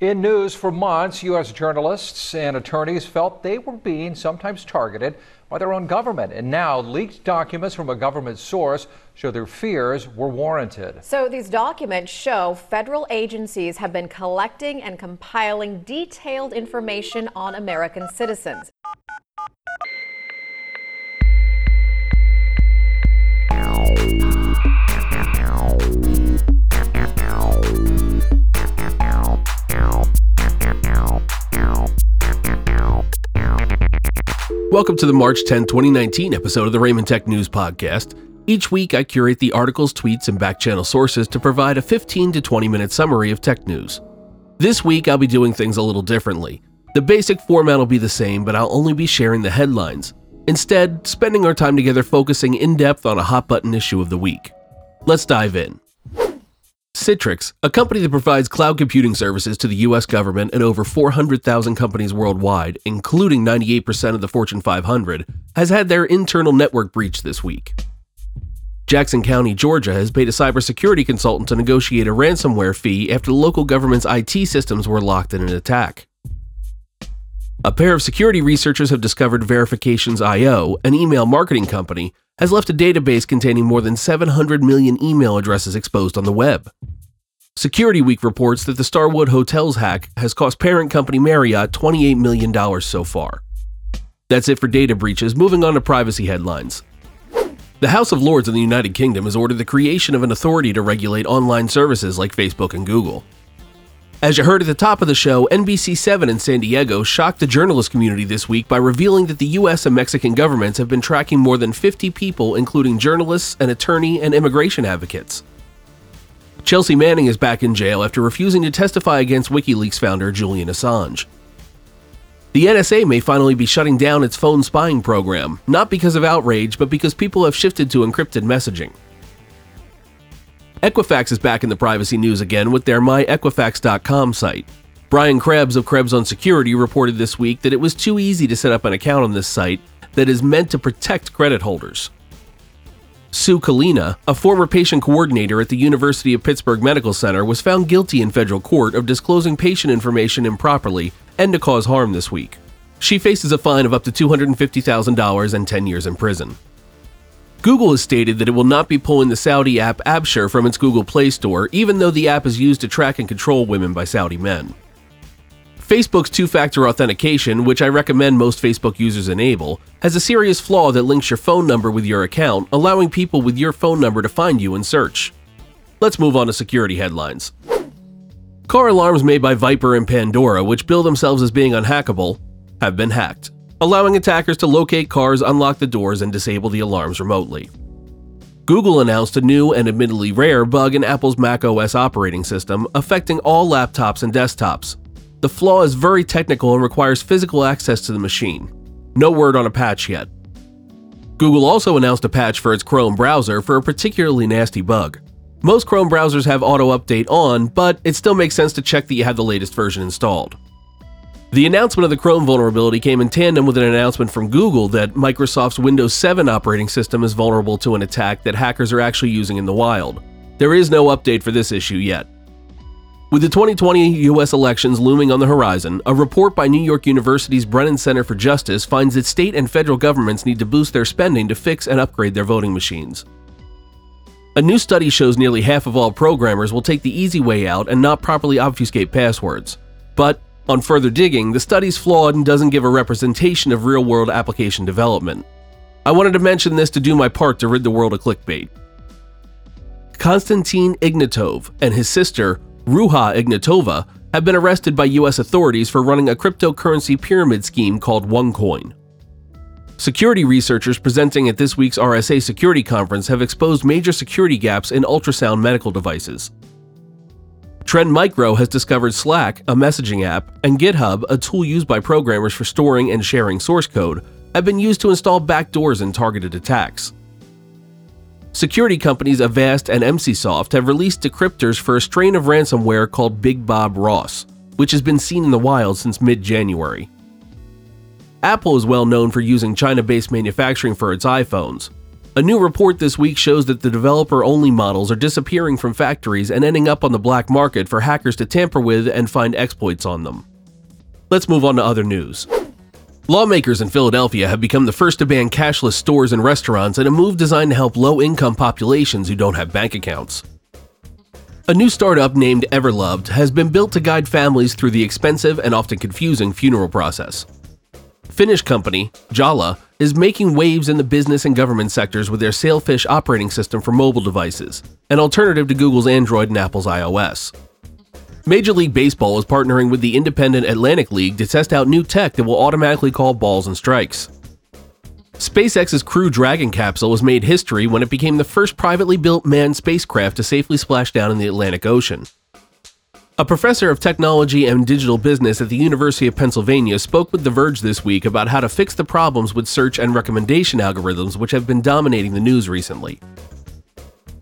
In news for months, U.S. journalists and attorneys felt they were being sometimes targeted by their own government. And now, leaked documents from a government source show their fears were warranted. So, these documents show federal agencies have been collecting and compiling detailed information on American citizens. Welcome to the March 10, 2019 episode of the Raymond Tech News Podcast. Each week, I curate the articles, tweets, and back-channel sources to provide a 15 to 20 minute summary of tech news. This week, I'll be doing things a little differently. The basic format will be the same, but I'll only be sharing the headlines. Instead, spending our time together focusing in depth on a hot button issue of the week. Let's dive in. Citrix, a company that provides cloud computing services to the US government and over 400,000 companies worldwide, including 98% of the Fortune 500, has had their internal network breached this week. Jackson County, Georgia has paid a cybersecurity consultant to negotiate a ransomware fee after the local government's IT systems were locked in an attack. A pair of security researchers have discovered Verifications.io, an email marketing company, has left a database containing more than 700 million email addresses exposed on the web. Security Week reports that the Starwood Hotels hack has cost parent company Marriott $28 million so far. That's it for data breaches. Moving on to privacy headlines. The House of Lords in the United Kingdom has ordered the creation of an authority to regulate online services like Facebook and Google. As you heard at the top of the show, NBC7 in San Diego shocked the journalist community this week by revealing that the US and Mexican governments have been tracking more than 50 people, including journalists, an attorney, and immigration advocates. Chelsea Manning is back in jail after refusing to testify against WikiLeaks founder Julian Assange. The NSA may finally be shutting down its phone spying program, not because of outrage, but because people have shifted to encrypted messaging. Equifax is back in the privacy news again with their myequifax.com site. Brian Krebs of Krebs on Security reported this week that it was too easy to set up an account on this site that is meant to protect credit holders. Sue Kalina, a former patient coordinator at the University of Pittsburgh Medical Center, was found guilty in federal court of disclosing patient information improperly and to cause harm this week. She faces a fine of up to $250,000 and 10 years in prison. Google has stated that it will not be pulling the Saudi app Absher from its Google Play Store, even though the app is used to track and control women by Saudi men. Facebook's two factor authentication, which I recommend most Facebook users enable, has a serious flaw that links your phone number with your account, allowing people with your phone number to find you in search. Let's move on to security headlines. Car alarms made by Viper and Pandora, which bill themselves as being unhackable, have been hacked allowing attackers to locate cars, unlock the doors, and disable the alarms remotely. Google announced a new and admittedly rare bug in Apple's Mac OS operating system, affecting all laptops and desktops. The flaw is very technical and requires physical access to the machine. No word on a patch yet. Google also announced a patch for its Chrome browser for a particularly nasty bug. Most Chrome browsers have auto update on, but it still makes sense to check that you have the latest version installed. The announcement of the Chrome vulnerability came in tandem with an announcement from Google that Microsoft's Windows 7 operating system is vulnerable to an attack that hackers are actually using in the wild. There is no update for this issue yet. With the 2020 US elections looming on the horizon, a report by New York University's Brennan Center for Justice finds that state and federal governments need to boost their spending to fix and upgrade their voting machines. A new study shows nearly half of all programmers will take the easy way out and not properly obfuscate passwords. But on further digging, the study's flawed and doesn't give a representation of real world application development. I wanted to mention this to do my part to rid the world of clickbait. Konstantin Ignatov and his sister, Ruja Ignatova, have been arrested by US authorities for running a cryptocurrency pyramid scheme called OneCoin. Security researchers presenting at this week's RSA Security Conference have exposed major security gaps in ultrasound medical devices. Trend Micro has discovered Slack, a messaging app, and GitHub, a tool used by programmers for storing and sharing source code, have been used to install backdoors in targeted attacks. Security companies Avast and Emsisoft have released decryptors for a strain of ransomware called Big Bob Ross, which has been seen in the wild since mid January. Apple is well known for using China based manufacturing for its iPhones. A new report this week shows that the developer only models are disappearing from factories and ending up on the black market for hackers to tamper with and find exploits on them. Let's move on to other news. Lawmakers in Philadelphia have become the first to ban cashless stores and restaurants in a move designed to help low income populations who don't have bank accounts. A new startup named Everloved has been built to guide families through the expensive and often confusing funeral process. Finnish company, Jolla, is making waves in the business and government sectors with their Sailfish operating system for mobile devices, an alternative to Google's Android and Apple's iOS. Major League Baseball is partnering with the independent Atlantic League to test out new tech that will automatically call balls and strikes. SpaceX's Crew Dragon capsule has made history when it became the first privately built manned spacecraft to safely splash down in the Atlantic Ocean. A professor of technology and digital business at the University of Pennsylvania spoke with The Verge this week about how to fix the problems with search and recommendation algorithms which have been dominating the news recently.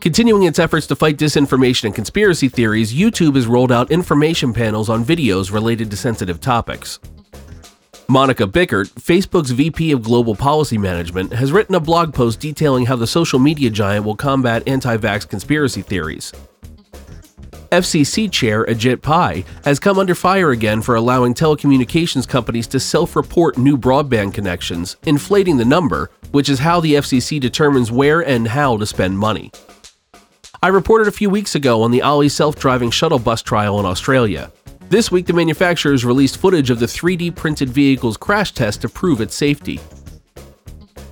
Continuing its efforts to fight disinformation and conspiracy theories, YouTube has rolled out information panels on videos related to sensitive topics. Monika Bickert, Facebook's VP of Global Policy Management, has written a blog post detailing how the social media giant will combat anti vax conspiracy theories. FCC Chair Ajit Pai has come under fire again for allowing telecommunications companies to self report new broadband connections, inflating the number, which is how the FCC determines where and how to spend money. I reported a few weeks ago on the Olli self driving shuttle bus trial in Australia. This week, the manufacturers released footage of the 3D printed vehicle's crash test to prove its safety.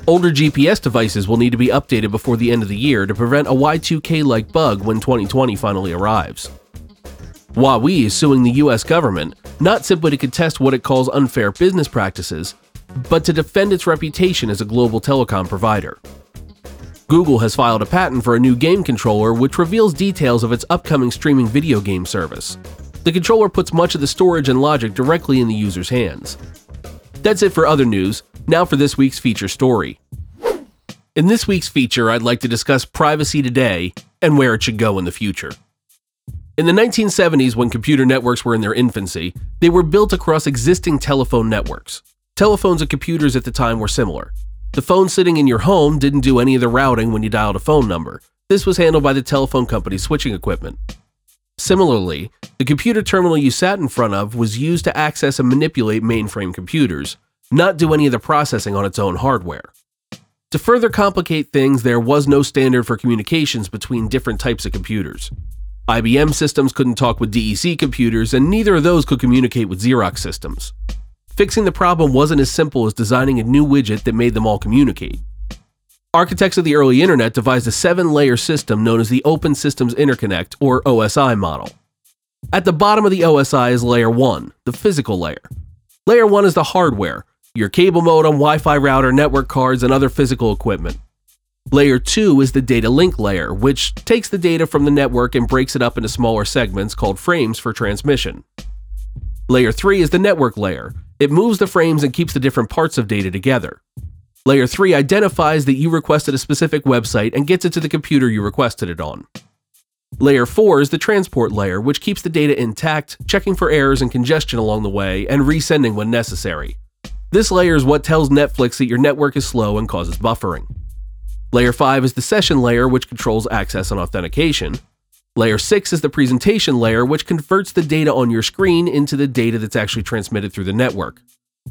Older GPS devices will need to be updated before the end of the year to prevent a Y2K like bug when 2020 finally arrives. Huawei is suing the US government, not simply to contest what it calls unfair business practices, but to defend its reputation as a global telecom provider. Google has filed a patent for a new game controller which reveals details of its upcoming streaming video game service. The controller puts much of the storage and logic directly in the user's hands. That's it for other news. Now for this week's feature story. In this week's feature, I'd like to discuss privacy today and where it should go in the future. In the 1970s, when computer networks were in their infancy, they were built across existing telephone networks. Telephones and computers at the time were similar. The phone sitting in your home didn't do any of the routing when you dialed a phone number. This was handled by the telephone company's switching equipment. Similarly, the computer terminal you sat in front of was used to access and manipulate mainframe computers, not do any of the processing on its own hardware. To further complicate things, there was no standard for communications between different types of computers. IBM systems couldn't talk with DEC computers, and neither of those could communicate with Xerox systems. Fixing the problem wasn't as simple as designing a new widget that made them all communicate. Architects of the early internet devised a seven layer system known as the Open Systems Interconnect, or OSI model. At the bottom of the OSI is layer 1, the physical layer. Layer 1 is the hardware, your cable modem, Wi Fi router, network cards, and other physical equipment. Layer 2 is the data link layer, which takes the data from the network and breaks it up into smaller segments called frames for transmission. Layer 3 is the network layer. It moves the frames and keeps the different parts of data together. Layer 3 identifies that you requested a specific website and gets it to the computer you requested it on. Layer 4 is the transport layer, which keeps the data intact, checking for errors and congestion along the way, and resending when necessary. This layer is what tells Netflix that your network is slow and causes buffering. Layer 5 is the session layer, which controls access and authentication. Layer 6 is the presentation layer, which converts the data on your screen into the data that's actually transmitted through the network.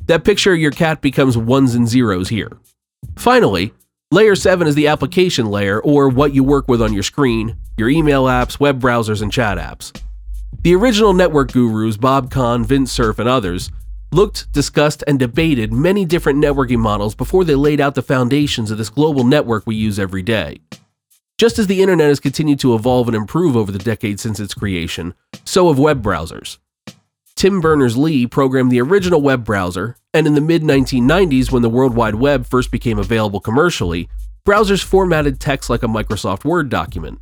That picture of your cat becomes ones and zeros here. Finally, Layer 7 is the application layer, or what you work with on your screen, your email apps, web browsers, and chat apps. The original network gurus, Bob Kahn, Vint Cerf, and others, looked, discussed, and debated many different networking models before they laid out the foundations of this global network we use every day. Just as the internet has continued to evolve and improve over the decades since its creation, so have web browsers. Tim Berners Lee programmed the original web browser, and in the mid 1990s, when the World Wide Web first became available commercially, browsers formatted text like a Microsoft Word document.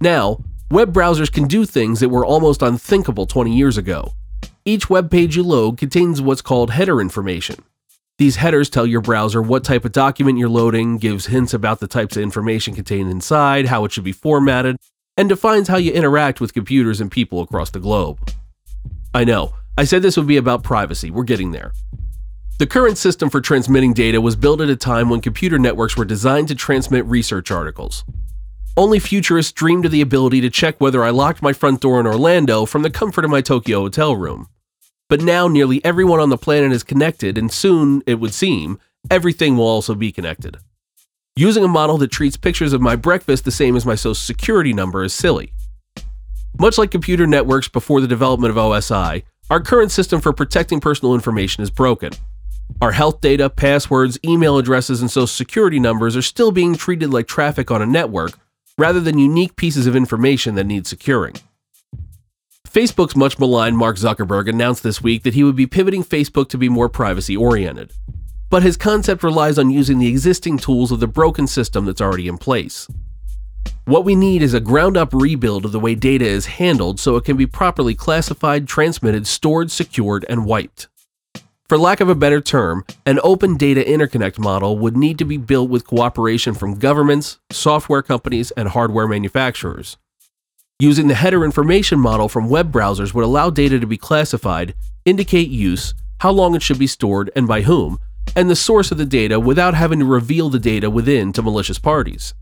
Now, web browsers can do things that were almost unthinkable 20 years ago. Each web page you load contains what's called header information. These headers tell your browser what type of document you're loading, gives hints about the types of information contained inside, how it should be formatted, and defines how you interact with computers and people across the globe. I know, I said this would be about privacy, we're getting there. The current system for transmitting data was built at a time when computer networks were designed to transmit research articles. Only futurists dreamed of the ability to check whether I locked my front door in Orlando from the comfort of my Tokyo hotel room. But now nearly everyone on the planet is connected, and soon, it would seem, everything will also be connected. Using a model that treats pictures of my breakfast the same as my social security number is silly. Much like computer networks before the development of OSI, our current system for protecting personal information is broken. Our health data, passwords, email addresses, and social security numbers are still being treated like traffic on a network rather than unique pieces of information that need securing. Facebook's much maligned Mark Zuckerberg announced this week that he would be pivoting Facebook to be more privacy oriented. But his concept relies on using the existing tools of the broken system that's already in place. What we need is a ground up rebuild of the way data is handled so it can be properly classified, transmitted, stored, secured, and wiped. For lack of a better term, an open data interconnect model would need to be built with cooperation from governments, software companies, and hardware manufacturers. Using the header information model from web browsers would allow data to be classified, indicate use, how long it should be stored, and by whom, and the source of the data without having to reveal the data within to malicious parties.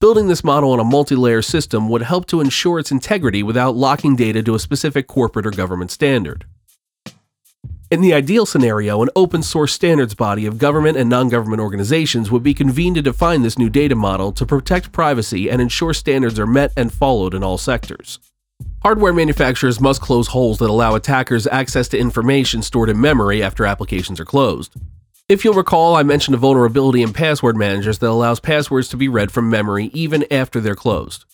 Building this model on a multi layer system would help to ensure its integrity without locking data to a specific corporate or government standard. In the ideal scenario, an open source standards body of government and non government organizations would be convened to define this new data model to protect privacy and ensure standards are met and followed in all sectors. Hardware manufacturers must close holes that allow attackers access to information stored in memory after applications are closed. If you'll recall, I mentioned a vulnerability in password managers that allows passwords to be read from memory even after they're closed.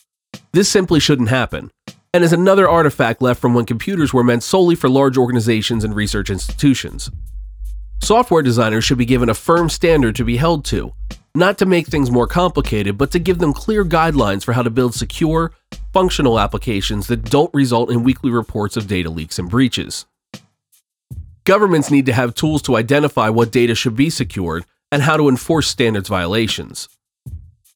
This simply shouldn't happen, and is another artifact left from when computers were meant solely for large organizations and research institutions. Software designers should be given a firm standard to be held to, not to make things more complicated, but to give them clear guidelines for how to build secure, functional applications that don't result in weekly reports of data leaks and breaches. Governments need to have tools to identify what data should be secured and how to enforce standards violations.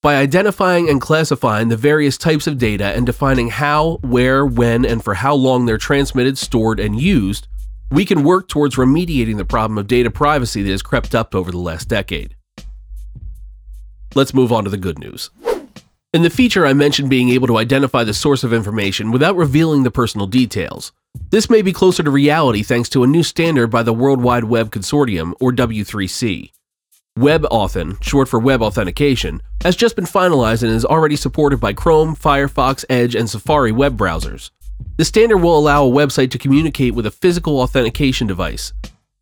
By identifying and classifying the various types of data and defining how, where, when, and for how long they're transmitted, stored, and used, we can work towards remediating the problem of data privacy that has crept up over the last decade. Let's move on to the good news. In the feature, I mentioned being able to identify the source of information without revealing the personal details. This may be closer to reality thanks to a new standard by the World Wide Web Consortium, or W3C. WebAuthn, short for Web Authentication, has just been finalized and is already supported by Chrome, Firefox, Edge, and Safari web browsers. The standard will allow a website to communicate with a physical authentication device,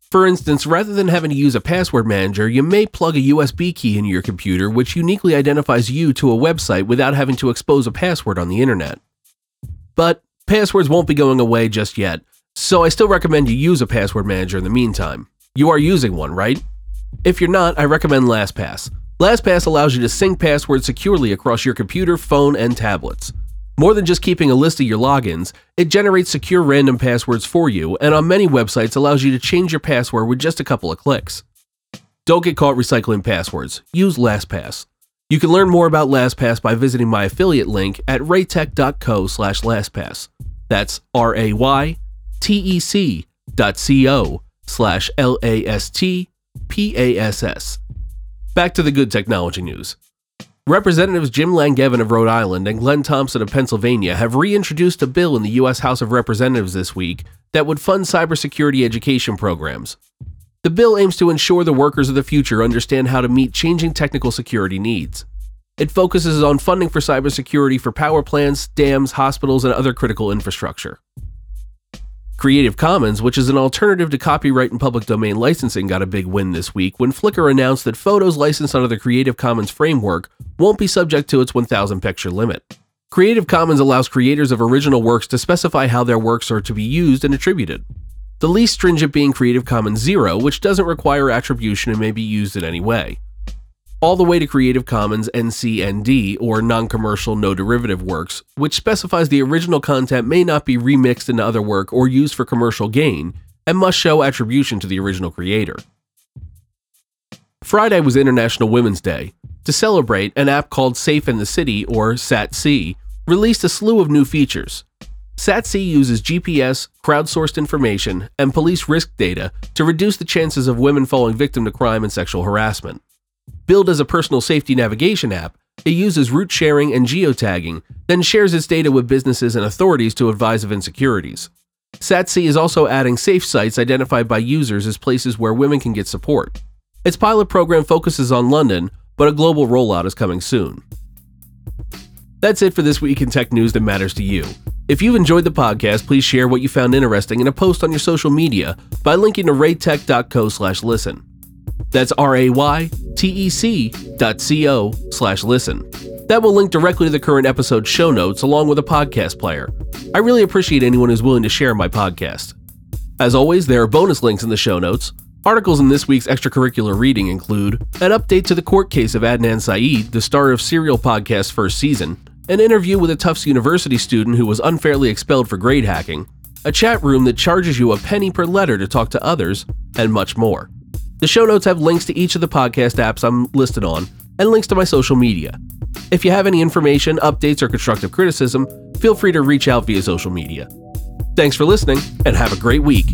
for instance, rather than having to use a password manager, you may plug a USB key into your computer which uniquely identifies you to a website without having to expose a password on the internet. But passwords won't be going away just yet, so I still recommend you use a password manager in the meantime. You are using one, right? If you're not, I recommend LastPass. LastPass allows you to sync passwords securely across your computer, phone, and tablets. More than just keeping a list of your logins, it generates secure random passwords for you, and on many websites allows you to change your password with just a couple of clicks. Don't get caught recycling passwords. Use LastPass. You can learn more about LastPass by visiting my affiliate link at raytech.co slash LastPass. That's R-A-Y-T-E-C dot C-O slash L-A-S-T-P-A-S-S. Back to the good technology news. Representatives Jim Langevin of Rhode Island and Glenn Thompson of Pennsylvania have reintroduced a bill in the U.S. House of Representatives this week that would fund cybersecurity education programs. The bill aims to ensure the workers of the future understand how to meet changing technical security needs. It focuses on funding for cybersecurity for power plants, dams, hospitals, and other critical infrastructure. Creative Commons, which is an alternative to copyright and public domain licensing, got a big win this week when Flickr announced that photos licensed under the Creative Commons framework won't be subject to its 1,000 picture limit. Creative Commons allows creators of original works to specify how their works are to be used and attributed. The least stringent being Creative Commons Zero, which doesn't require attribution and may be used in any way all the way to Creative Commons NCND, or non commercial no derivative works, which specifies the original content may not be remixed into other work or used for commercial gain, and must show attribution to the original creator. Friday was International Women's Day. To celebrate, an app called Safe in the City, or SATC, released a slew of new features. SATC uses GPS, crowdsourced information, and police risk data to reduce the chances of women falling victim to crime and sexual harassment. Billed as a personal safety navigation app, it uses route sharing and geotagging, then shares its data with businesses and authorities to advise of insecurities. SATC is also adding safe sites identified by users as places where women can get support. Its pilot program focuses on London, but a global rollout is coming soon. That's it for this week in tech news that matters to you. If you've enjoyed the podcast, please share what you found interesting in a post on your social media by linking to raytech.co slash listen. That's R-A-Y-T-E-C dot C-O slash listen. That will link directly to the current episode show notes along with a podcast player. I really appreciate anyone who's willing to share my podcast. As always, there are bonus links in the show notes. Articles in this week's extracurricular reading include an update to the court case of Adnan Syed, the star of Serial Podcast's first season, an interview with a Tufts University student who was unfairly expelled for grade hacking, a chat room that charges you a penny per letter to talk to others, and much more. The show notes have links to each of the podcast apps I'm listed on and links to my social media. If you have any information, updates, or constructive criticism, feel free to reach out via social media. Thanks for listening and have a great week.